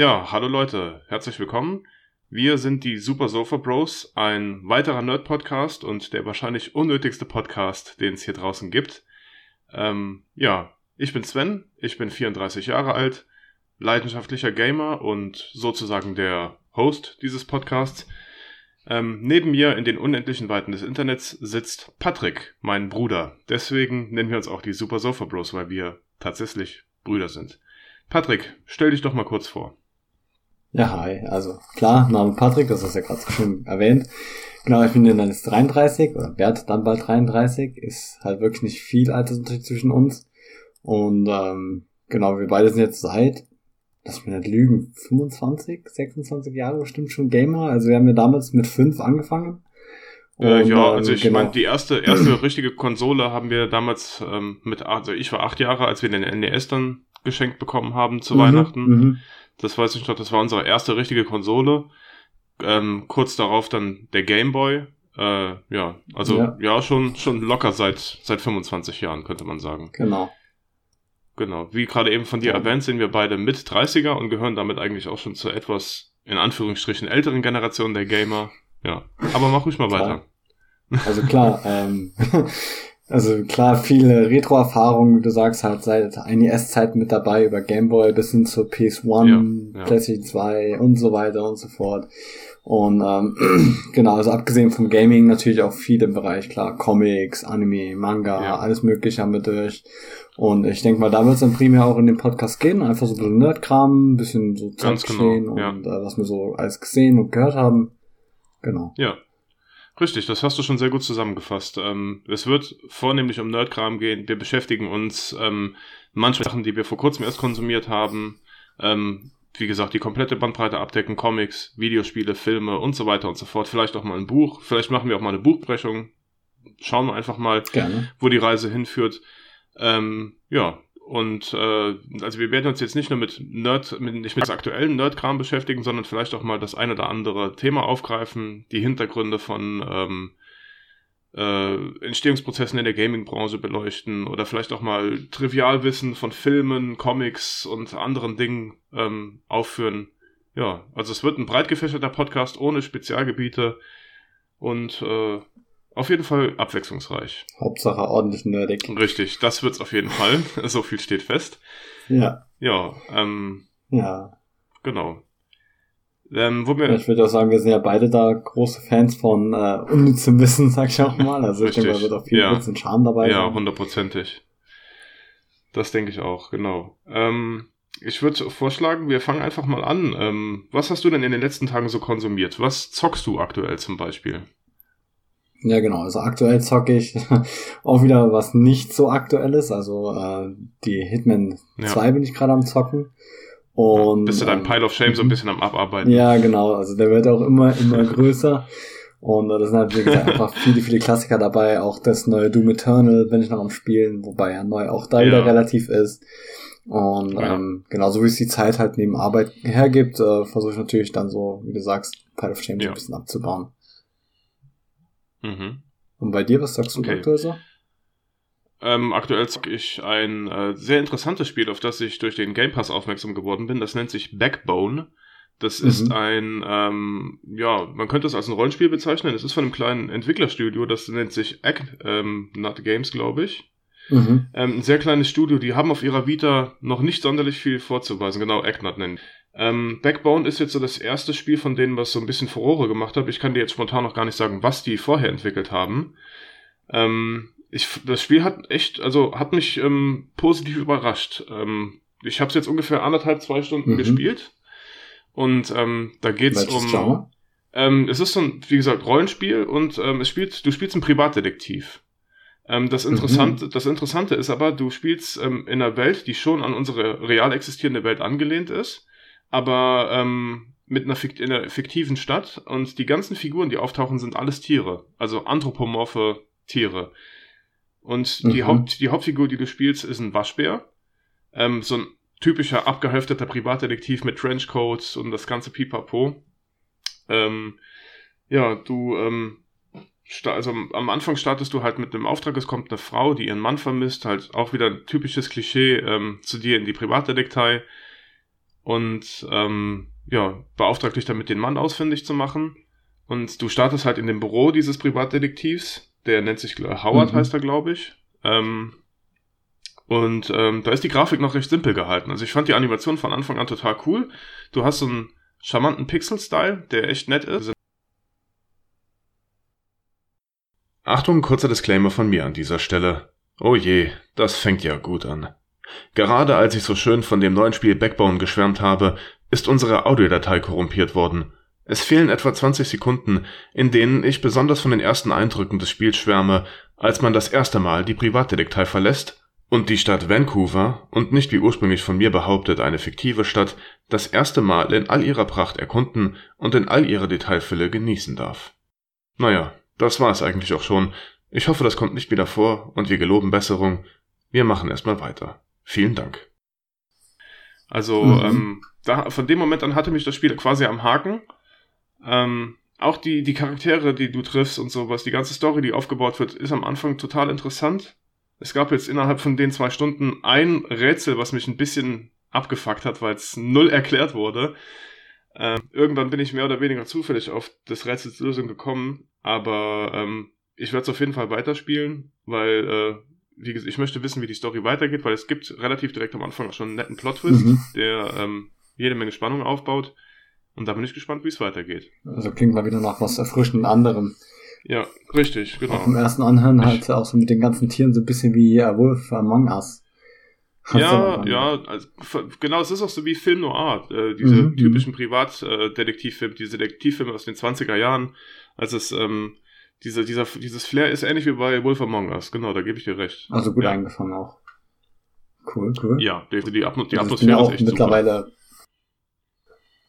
Ja, hallo Leute, herzlich willkommen. Wir sind die Super Sofa Bros, ein weiterer Nerd-Podcast und der wahrscheinlich unnötigste Podcast, den es hier draußen gibt. Ähm, ja, ich bin Sven, ich bin 34 Jahre alt, leidenschaftlicher Gamer und sozusagen der Host dieses Podcasts. Ähm, neben mir in den unendlichen Weiten des Internets sitzt Patrick, mein Bruder. Deswegen nennen wir uns auch die Super Sofa Bros, weil wir tatsächlich Brüder sind. Patrick, stell dich doch mal kurz vor. Ja, hi. Also klar, Name Patrick, das ist ja gerade schon erwähnt. Genau, ich bin dann jetzt 33 oder Bert dann bald 33. Ist halt wirklich nicht viel Altersunterschied zwischen uns. Und ähm, genau, wir beide sind jetzt seit, lass mich nicht lügen, 25, 26 Jahre bestimmt schon Gamer. Also wir haben ja damals mit 5 angefangen. Äh, ja, also ich genau. meine, die erste, erste richtige Konsole haben wir damals ähm, mit, also ich war acht Jahre, als wir den NES dann geschenkt bekommen haben zu mhm, Weihnachten. Mhm. Das weiß ich noch, das war unsere erste richtige Konsole. Ähm, kurz darauf dann der Game Boy. Äh, ja, also ja. ja, schon, schon locker seit, seit 25 Jahren, könnte man sagen. Genau. Genau. Wie gerade eben von dir erwähnt, sind wir beide mit 30er und gehören damit eigentlich auch schon zur etwas, in Anführungsstrichen, älteren Generation der Gamer. Ja. Aber mach ruhig mal klar. weiter. Also klar, ähm, Also klar, viele Retro-Erfahrungen, du sagst halt seit NES-Zeit mit dabei, über Gameboy bis hin zur PS1, ja, ja. PlayStation 2 und so weiter und so fort. Und ähm, genau, also abgesehen vom Gaming natürlich auch viel im Bereich, klar, Comics, Anime, Manga, ja. alles mögliche haben wir durch. Und ich denke mal, da wird es dann primär auch in den Podcast gehen, einfach so ein bisschen Nerdkram, ein bisschen so Zeitgeschehen genau, und äh, was wir so alles gesehen und gehört haben. Genau. Ja, Richtig, das hast du schon sehr gut zusammengefasst. Ähm, es wird vornehmlich um Nerdkram gehen. Wir beschäftigen uns ähm, manche Sachen, die wir vor kurzem erst konsumiert haben. Ähm, wie gesagt, die komplette Bandbreite abdecken, Comics, Videospiele, Filme und so weiter und so fort. Vielleicht auch mal ein Buch. Vielleicht machen wir auch mal eine Buchbrechung. Schauen wir einfach mal, Gerne. wo die Reise hinführt. Ähm, ja, und äh, also wir werden uns jetzt nicht nur mit Nerd, mit, nicht mit aktuellen Nerdkram beschäftigen, sondern vielleicht auch mal das ein oder andere Thema aufgreifen, die Hintergründe von ähm, äh, Entstehungsprozessen in der Gaming-Branche beleuchten oder vielleicht auch mal Trivialwissen von Filmen, Comics und anderen Dingen ähm, aufführen. Ja, also es wird ein breit gefächerter Podcast ohne Spezialgebiete und äh, auf jeden Fall abwechslungsreich. Hauptsache ordentlich nerdig. Richtig, das wird's auf jeden Fall. so viel steht fest. Ja. Ja, ähm. Ja. Genau. Ähm, wo wir ich würde auch sagen, wir sind ja beide da große Fans von äh, unnützem Wissen, sag ich auch mal. Also Richtig. ich denke, da wird auch viel ja. Witz Charme dabei Ja, hundertprozentig. Das denke ich auch, genau. Ähm, ich würde vorschlagen, wir fangen einfach mal an. Ähm, was hast du denn in den letzten Tagen so konsumiert? Was zockst du aktuell zum Beispiel? Ja, genau. Also aktuell zocke ich auch wieder was nicht so aktuelles. Also äh, die Hitman ja. 2 bin ich gerade am zocken. Und, Bist du dein ähm, Pile of Shame so ein bisschen am Abarbeiten? Ja, genau. Also der wird auch immer, immer größer. Und äh, da sind halt, wie gesagt, einfach viele, viele Klassiker dabei. Auch das neue Doom Eternal bin ich noch am Spielen, wobei ja neu auch da ja. wieder relativ ist. Und ja. ähm, genauso wie es die Zeit halt neben Arbeit hergibt, äh, versuche ich natürlich dann so, wie du sagst, Pile of Shame ja. so ein bisschen abzubauen. Mhm. Und bei dir, was sagst du okay. aktuell so? Ähm, aktuell zocke ich ein äh, sehr interessantes Spiel, auf das ich durch den Game Pass aufmerksam geworden bin. Das nennt sich Backbone. Das mhm. ist ein, ähm, ja, man könnte es als ein Rollenspiel bezeichnen. Es ist von einem kleinen Entwicklerstudio, das nennt sich Act, ähm, Not Games, glaube ich. Mhm. Ähm, ein sehr kleines Studio, die haben auf ihrer Vita noch nicht sonderlich viel vorzuweisen. Genau, Acknut nennen. Ähm, Backbone ist jetzt so das erste Spiel von denen, was so ein bisschen Furore gemacht hat. Ich kann dir jetzt spontan noch gar nicht sagen, was die vorher entwickelt haben. Ähm, ich, das Spiel hat echt, also hat mich ähm, positiv überrascht. Ähm, ich habe es jetzt ungefähr anderthalb, zwei Stunden mhm. gespielt. Und ähm, da geht's Welches um. Ähm, es ist so ein, wie gesagt, Rollenspiel und es spielt, du spielst einen Privatdetektiv. Das, Interessante, mhm. das Interessante ist aber, du spielst ähm, in einer Welt, die schon an unsere real existierende Welt angelehnt ist aber ähm, mit einer, fikt in einer fiktiven Stadt und die ganzen Figuren, die auftauchen, sind alles Tiere, also anthropomorphe Tiere. Und mhm. die, Haupt, die Hauptfigur, die du spielst, ist ein Waschbär. Ähm, so ein typischer abgehefteter Privatdetektiv mit Trenchcoats und das ganze Pipapo. Ähm, ja, du, ähm, also am Anfang startest du halt mit dem Auftrag, es kommt eine Frau, die ihren Mann vermisst, halt auch wieder ein typisches Klischee ähm, zu dir in die Privatdetektei und ähm, ja, beauftragt dich damit, den Mann ausfindig zu machen. Und du startest halt in dem Büro dieses Privatdetektivs, der nennt sich Howard, mhm. heißt er, glaube ich. Ähm, und ähm, da ist die Grafik noch recht simpel gehalten. Also ich fand die Animation von Anfang an total cool. Du hast so einen charmanten Pixel-Style, der echt nett ist. Achtung, kurzer Disclaimer von mir an dieser Stelle. Oh je, das fängt ja gut an. Gerade als ich so schön von dem neuen Spiel Backbone geschwärmt habe, ist unsere Audiodatei korrumpiert worden. Es fehlen etwa 20 Sekunden, in denen ich besonders von den ersten Eindrücken des Spiels schwärme, als man das erste Mal die Privatdetektei verlässt und die Stadt Vancouver und nicht wie ursprünglich von mir behauptet eine fiktive Stadt das erste Mal in all ihrer Pracht erkunden und in all ihrer Detailfülle genießen darf. Naja, das war es eigentlich auch schon. Ich hoffe, das kommt nicht wieder vor und wir geloben Besserung. Wir machen erstmal weiter. Vielen Dank. Also, mhm. ähm, da, von dem Moment an hatte mich das Spiel quasi am Haken. Ähm, auch die, die Charaktere, die du triffst und sowas, die ganze Story, die aufgebaut wird, ist am Anfang total interessant. Es gab jetzt innerhalb von den zwei Stunden ein Rätsel, was mich ein bisschen abgefuckt hat, weil es null erklärt wurde. Ähm, irgendwann bin ich mehr oder weniger zufällig auf das Rätsels Lösung gekommen, aber ähm, ich werde es auf jeden Fall weiterspielen, weil, äh, wie gesagt, ich möchte wissen, wie die Story weitergeht, weil es gibt relativ direkt am Anfang schon einen netten Plot-Twist, mhm. der ähm, jede Menge Spannung aufbaut. Und da bin ich gespannt, wie es weitergeht. Also klingt mal wieder nach was erfrischend anderem. Ja, richtig, genau. Auf dem ersten Anhören halt auch so mit den ganzen Tieren so ein bisschen wie uh, Wolf Among Us. ja, ja, also, genau, es ist auch so wie Film Noir, äh, diese mhm, mhm. typischen Privatdetektivfilme, diese Detektivfilme aus den 20er Jahren, als es, ähm, diese, dieser, dieses Flair ist ähnlich wie bei Wolf Among Us, genau, da gebe ich dir recht. Also gut ja. eingefangen auch. Cool, cool. Ja, die, die, Atmos die also Atmosphäre ist echt mittlerweile super.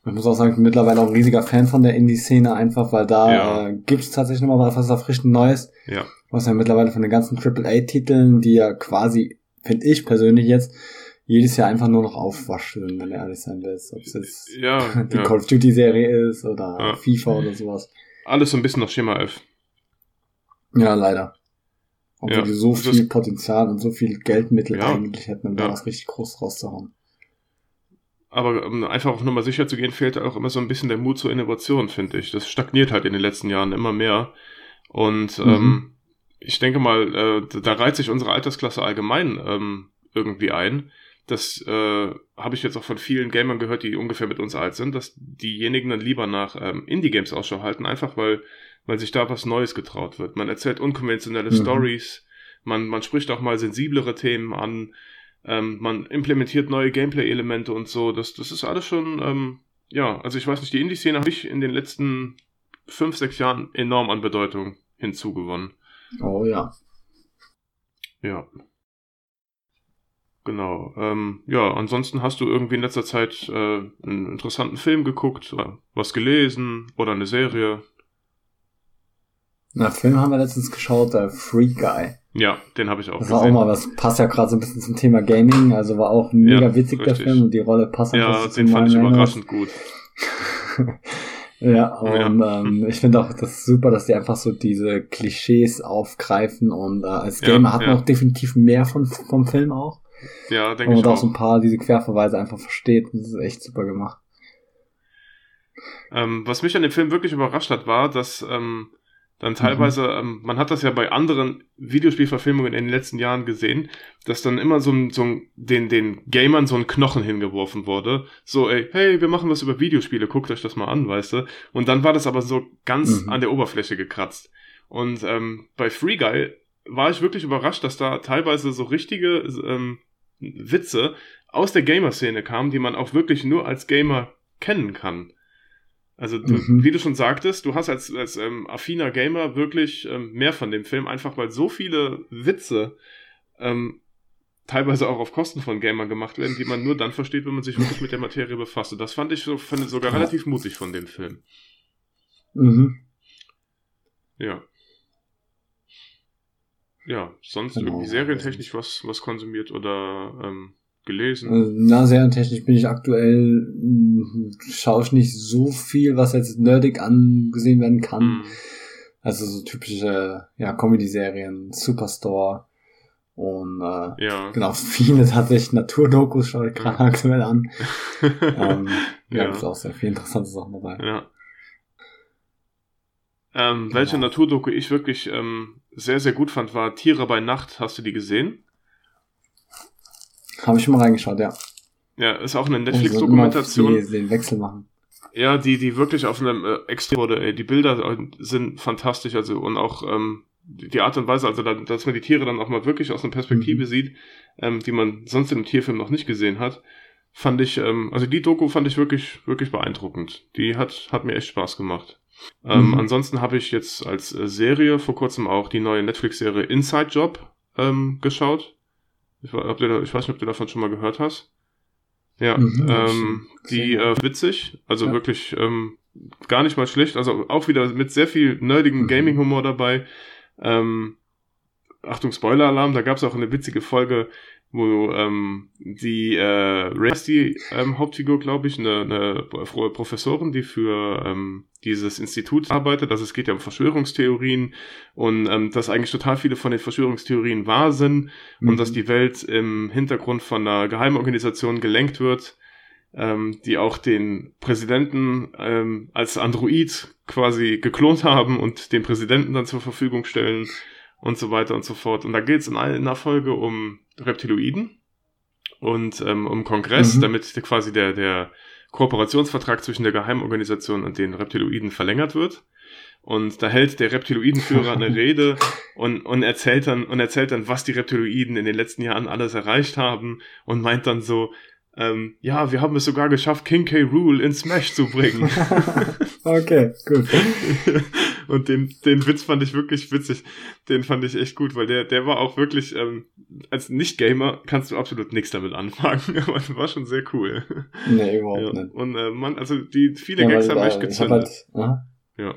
Ich muss auch sagen, ich bin mittlerweile auch ein riesiger Fan von der Indie-Szene, einfach weil da ja. äh, gibt es tatsächlich nochmal was erfrischend Neues. Ja. Was ja mittlerweile von den ganzen AAA-Titeln, die ja quasi, finde ich persönlich jetzt, jedes Jahr einfach nur noch aufwaschen, wenn du ehrlich sein willst. Ob es jetzt ja, die ja. Call of Duty-Serie ist oder. FIFA oder sowas. Alles so ein bisschen nach Schema F. Ja, leider. Obwohl ja. die so viel Potenzial und so viel Geldmittel eigentlich hätten, um da was richtig groß rauszuhauen. Aber um einfach auf Nummer sicher zu gehen, fehlt auch immer so ein bisschen der Mut zur Innovation, finde ich. Das stagniert halt in den letzten Jahren immer mehr. Und mhm. ähm, ich denke mal, äh, da reiht sich unsere Altersklasse allgemein ähm, irgendwie ein. Das äh, habe ich jetzt auch von vielen Gamern gehört, die ungefähr mit uns alt sind, dass diejenigen dann lieber nach ähm, Indie-Games Ausschau halten, einfach weil, weil sich da was Neues getraut wird. Man erzählt unkonventionelle mhm. Stories, man, man spricht auch mal sensiblere Themen an, ähm, man implementiert neue Gameplay-Elemente und so. Das, das ist alles schon, ähm, ja, also ich weiß nicht, die Indie-Szene habe ich in den letzten fünf, sechs Jahren enorm an Bedeutung hinzugewonnen. Oh ja. Ja. Genau. Ähm, ja, ansonsten hast du irgendwie in letzter Zeit äh, einen interessanten Film geguckt, was gelesen oder eine Serie. Na, Film haben wir letztens geschaut, der Free Guy. Ja, den habe ich auch das gesehen. war auch mal, das passt ja gerade so ein bisschen zum Thema Gaming, also war auch mega ja, witzig richtig. der Film und die Rolle passt Ja, den fand ich überraschend gut. ja, und ja. Ähm, ich finde auch das super, dass die einfach so diese Klischees aufgreifen und äh, als Gamer ja, hat man auch definitiv mehr von, vom Film auch. Ja, denke ich auch. Und auch so ein paar diese Querverweise einfach versteht. Das ist echt super gemacht. Ähm, was mich an dem Film wirklich überrascht hat, war, dass ähm, dann teilweise, mhm. ähm, man hat das ja bei anderen Videospielverfilmungen in den letzten Jahren gesehen, dass dann immer so, ein, so ein, den, den Gamern so ein Knochen hingeworfen wurde. So, ey, hey, wir machen was über Videospiele, guckt euch das mal an, weißt du. Und dann war das aber so ganz mhm. an der Oberfläche gekratzt. Und ähm, bei Free Guy war ich wirklich überrascht, dass da teilweise so richtige ähm, Witze aus der Gamer-Szene kamen, die man auch wirklich nur als Gamer kennen kann. Also, du, mhm. wie du schon sagtest, du hast als, als ähm, affiner Gamer wirklich ähm, mehr von dem Film, einfach weil so viele Witze ähm, teilweise auch auf Kosten von Gamern gemacht werden, die man nur dann versteht, wenn man sich wirklich mit der Materie befasst. Und das fand ich so, fand ich sogar relativ mutig von dem Film. Mhm. Ja. Ja, sonst genau. irgendwie serientechnisch was, was konsumiert oder ähm, gelesen? Äh, na, serientechnisch bin ich aktuell, hm, schaue ich nicht so viel, was jetzt nerdig angesehen werden kann. Mm. Also so typische, ja, Comedy-Serien, Superstore Und äh, ja. genau, viele tatsächlich Naturdokus schaue ich gerade aktuell an. ähm, ja, ja. ist auch sehr viel interessante Sachen dabei. Ja. Ähm, genau. Welche Naturdoku ich wirklich ähm, sehr, sehr gut fand, war Tiere bei Nacht. Hast du die gesehen? Habe ich schon mal reingeschaut, ja. Ja, ist auch eine Netflix-Dokumentation. Also den Wechsel machen. Ja, die, die wirklich auf einem äh, extrem wurde, ey. Die Bilder sind fantastisch, also und auch ähm, die Art und Weise, also da, dass man die Tiere dann auch mal wirklich aus einer Perspektive mhm. sieht, ähm, die man sonst einem Tierfilm noch nicht gesehen hat, fand ich, ähm, also die Doku fand ich wirklich, wirklich beeindruckend. Die hat, hat mir echt Spaß gemacht. Ähm, mhm. Ansonsten habe ich jetzt als äh, Serie vor kurzem auch die neue Netflix-Serie Inside Job ähm, geschaut. Ich, da, ich weiß nicht, ob du davon schon mal gehört hast. Ja, mhm, ähm, die äh, witzig, also ja. wirklich ähm, gar nicht mal schlecht, also auch wieder mit sehr viel nerdigen mhm. Gaming-Humor dabei. Ähm, Achtung, Spoiler-Alarm, da gab es auch eine witzige Folge, wo ähm, die äh, Ray ist die ähm, Hauptfigur, glaube ich, eine, eine Professorin, die für ähm, dieses Institut arbeitet. Also es geht ja um Verschwörungstheorien und ähm, dass eigentlich total viele von den Verschwörungstheorien wahr sind mhm. und dass die Welt im Hintergrund von einer Geheimorganisation gelenkt wird, ähm, die auch den Präsidenten ähm, als Android quasi geklont haben und den Präsidenten dann zur Verfügung stellen und so weiter und so fort. Und da geht es in einer Folge um Reptiloiden und ähm, um Kongress, mhm. damit quasi der, der Kooperationsvertrag zwischen der Geheimorganisation und den Reptiloiden verlängert wird. Und da hält der Reptiloidenführer eine Rede und, und erzählt dann, und erzählt dann, was die Reptiloiden in den letzten Jahren alles erreicht haben und meint dann so, ähm, ja, wir haben es sogar geschafft, King K. Rule in Smash zu bringen. okay, gut. Und den, den Witz fand ich wirklich witzig. Den fand ich echt gut, weil der, der war auch wirklich, ähm, als Nicht-Gamer kannst du absolut nichts damit anfangen, aber war schon sehr cool. Nee, überhaupt ja. nicht. Und äh, man, also die viele ja, Gags haben echt gezündet. Hab halt, ja.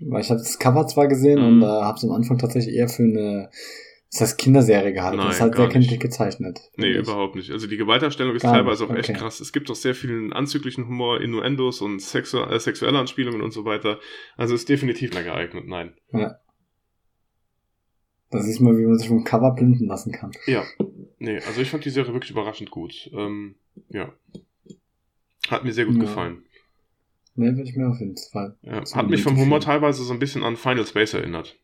Weil ich habe das Cover zwar gesehen mhm. und äh, habe es am Anfang tatsächlich eher für eine das heißt Kinderserie gehalten. Nein, das ist halt sehr kindlich gezeichnet. Nee, überhaupt nicht. Also die Gewaltdarstellung ist gar teilweise auch echt okay. krass. Es gibt auch sehr viel anzüglichen Humor, Innuendos und sexu äh, sexuelle Anspielungen und so weiter. Also ist definitiv mehr geeignet, nein. Ja. Da siehst mal, wie man sich vom Cover blinden lassen kann. Ja. Nee, also ich fand die Serie wirklich überraschend gut. Ähm, ja. Hat mir sehr gut ja. gefallen. Nee, würde ich mir auf jeden Fall. Ja. Hat mich vom Humor teilweise so ein bisschen an Final Space erinnert.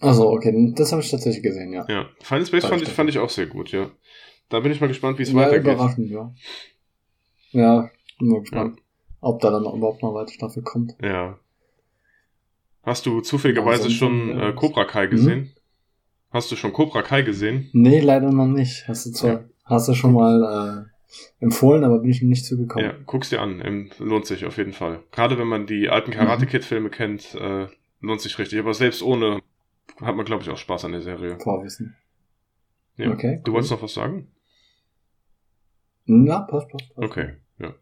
Also okay, das habe ich tatsächlich gesehen, ja. Ja, Final Space fand ich, fand ich auch sehr gut, ja. Da bin ich mal gespannt, wie es ja, weitergeht. Überraschend, ja. Ja, bin mal gespannt, ja. ob da dann überhaupt noch eine weitere Staffel kommt. Ja. Hast du zufälligerweise ja, schon äh, Cobra Kai gesehen? Hm? Hast du schon Cobra Kai gesehen? Nee, leider noch nicht. Hast du zwar, ja. hast du schon mal äh, empfohlen, aber bin ich noch nicht zugekommen. Ja, guck's dir an, ähm, lohnt sich auf jeden Fall. Gerade wenn man die alten Karate Kid Filme kennt, äh, lohnt sich richtig. Aber selbst ohne hat man, glaube ich, auch Spaß an der Serie. Vorwissen. Ja. Okay. Du cool. wolltest noch was sagen? Na, passt, passt, passt. Okay, ja.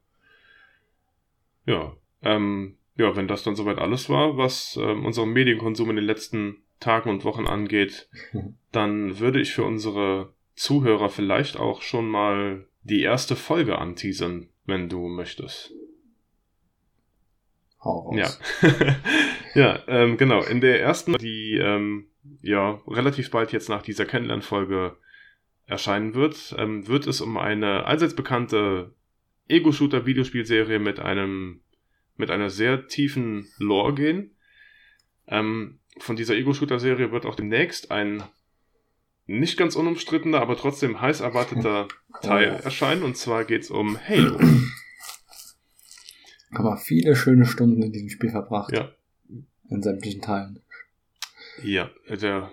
Ja, ähm, ja, wenn das dann soweit alles war, was ähm, unseren Medienkonsum in den letzten Tagen und Wochen angeht, dann würde ich für unsere Zuhörer vielleicht auch schon mal die erste Folge anteasern, wenn du möchtest. Hau raus. Ja. ja, ähm, genau. In der ersten, die ähm, ja relativ bald jetzt nach dieser Kennenlernfolge erscheinen wird, ähm, wird es um eine allseits bekannte Ego-Shooter-Videospielserie mit einem mit einer sehr tiefen Lore gehen. Ähm, von dieser Ego-Shooter-Serie wird auch demnächst ein nicht ganz unumstrittener, aber trotzdem heiß erwarteter Teil erscheinen. Und zwar geht es um Halo aber viele schöne Stunden in diesem Spiel verbracht. Ja. In sämtlichen Teilen. Ja, der,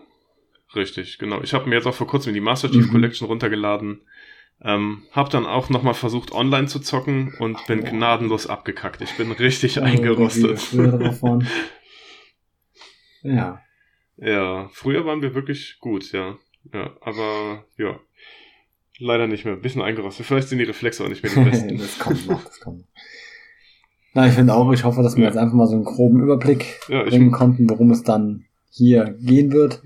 richtig, genau. Ich habe mir jetzt auch vor kurzem die Master Chief mhm. Collection runtergeladen. Ähm, hab dann auch nochmal versucht, online zu zocken und bin oh. gnadenlos abgekackt. Ich bin richtig oh, eingerostet. ja. Ja, früher waren wir wirklich gut, ja. Ja, aber ja. Leider nicht mehr. Bisschen eingerostet. Vielleicht sind die Reflexe auch nicht mehr die besten. das kommt noch, das kommt noch. Na, ich finde auch, ich hoffe, dass wir ja. jetzt einfach mal so einen groben Überblick ja, bringen konnten, worum es dann hier gehen wird.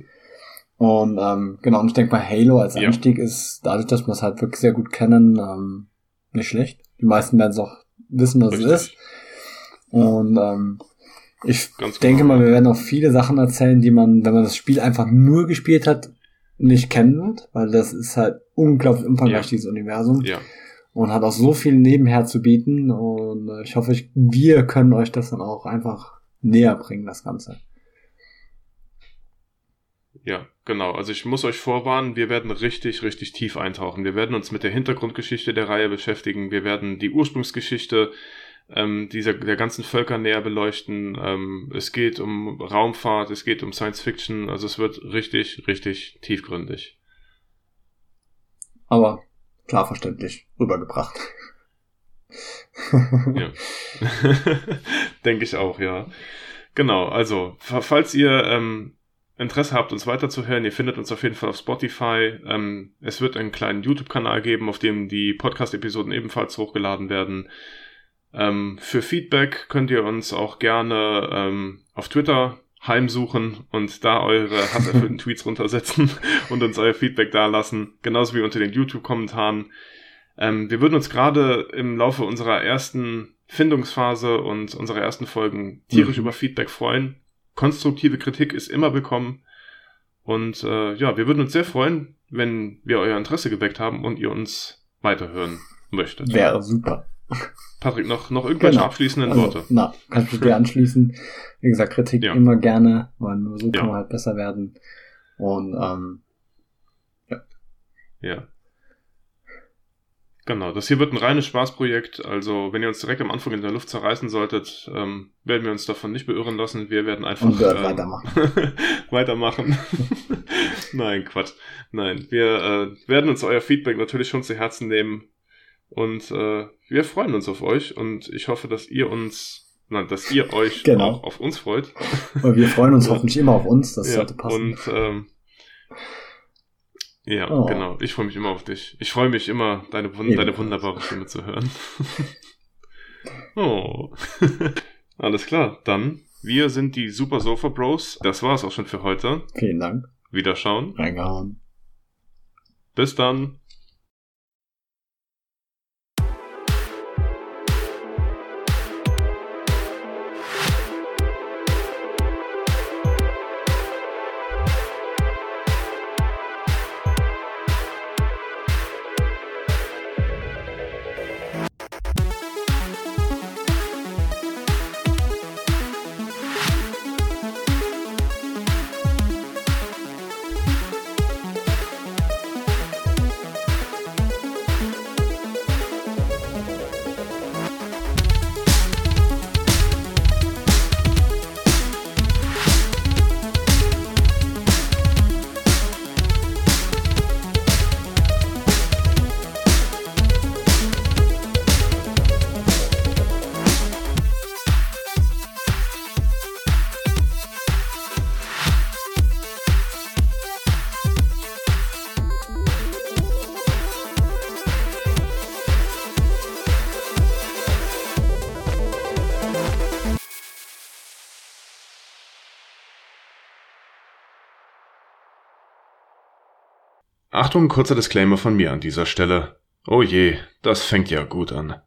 Und ähm, genau, und ich denke mal, Halo als Einstieg ja. ist, dadurch, dass wir es halt wirklich sehr gut kennen, ähm, nicht schlecht. Die meisten werden es auch wissen, was Richtig. es ist. Und ähm, Ich Ganz denke genau. mal, wir werden auch viele Sachen erzählen, die man, wenn man das Spiel einfach nur gespielt hat, nicht kennen wird, weil das ist halt unglaublich umfangreich, ja. dieses Universum. Ja. Und hat auch so viel nebenher zu bieten. Und äh, ich hoffe, wir können euch das dann auch einfach näher bringen, das Ganze. Ja, genau. Also ich muss euch vorwarnen, wir werden richtig, richtig tief eintauchen. Wir werden uns mit der Hintergrundgeschichte der Reihe beschäftigen. Wir werden die Ursprungsgeschichte ähm, dieser, der ganzen Völker näher beleuchten. Ähm, es geht um Raumfahrt, es geht um Science Fiction. Also es wird richtig, richtig tiefgründig. Aber klar verständlich rübergebracht. ja. Denke ich auch, ja. Genau, also, falls ihr ähm, Interesse habt, uns weiterzuhören, ihr findet uns auf jeden Fall auf Spotify. Ähm, es wird einen kleinen YouTube-Kanal geben, auf dem die Podcast-Episoden ebenfalls hochgeladen werden. Ähm, für Feedback könnt ihr uns auch gerne ähm, auf Twitter heimsuchen und da eure hasserfüllten Tweets runtersetzen und uns euer Feedback dalassen, genauso wie unter den YouTube-Kommentaren. Ähm, wir würden uns gerade im Laufe unserer ersten Findungsphase und unserer ersten Folgen tierisch mhm. über Feedback freuen konstruktive Kritik ist immer willkommen. Und äh, ja, wir würden uns sehr freuen, wenn wir euer Interesse geweckt haben und ihr uns weiterhören möchtet. Wäre super. Patrick, noch, noch irgendwelche genau. abschließenden also, Worte? Na, kannst du dir anschließen. Wie gesagt, Kritik ja. immer gerne, weil nur so ja. kann man halt besser werden. Und ähm, ja. Ja. Genau, das hier wird ein reines Spaßprojekt. Also, wenn ihr uns direkt am Anfang in der Luft zerreißen solltet, ähm, werden wir uns davon nicht beirren lassen. Wir werden einfach ähm, weitermachen. weitermachen. Nein, Quatsch. Nein, wir äh, werden uns euer Feedback natürlich schon zu Herzen nehmen. Und äh, wir freuen uns auf euch und ich hoffe, dass ihr uns, nein, dass ihr euch genau. auch auf uns freut. Und wir freuen uns hoffentlich immer auf uns, das ja, sollte passen. Und ähm, ja, oh. genau. Ich freue mich immer auf dich. Ich freue mich immer, deine, wund deine wunderbare Stimme zu hören. oh. Alles klar, dann. Wir sind die Super Sofa Bros. Das war es auch schon für heute. Vielen Dank. Wiederschauen. Reingehauen. Bis dann. Achtung, kurzer Disclaimer von mir an dieser Stelle. Oh je, das fängt ja gut an.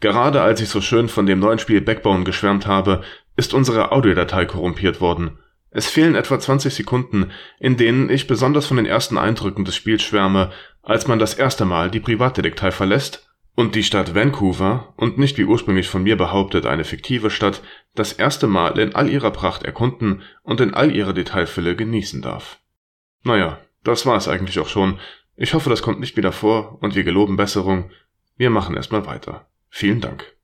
Gerade als ich so schön von dem neuen Spiel Backbone geschwärmt habe, ist unsere Audiodatei korrumpiert worden. Es fehlen etwa 20 Sekunden, in denen ich besonders von den ersten Eindrücken des Spiels schwärme, als man das erste Mal die Privatdetektei verlässt und die Stadt Vancouver, und nicht wie ursprünglich von mir behauptet eine fiktive Stadt, das erste Mal in all ihrer Pracht erkunden und in all ihrer Detailfülle genießen darf. Naja, das war es eigentlich auch schon. Ich hoffe, das kommt nicht wieder vor und wir geloben Besserung. Wir machen erstmal weiter. Vielen Dank.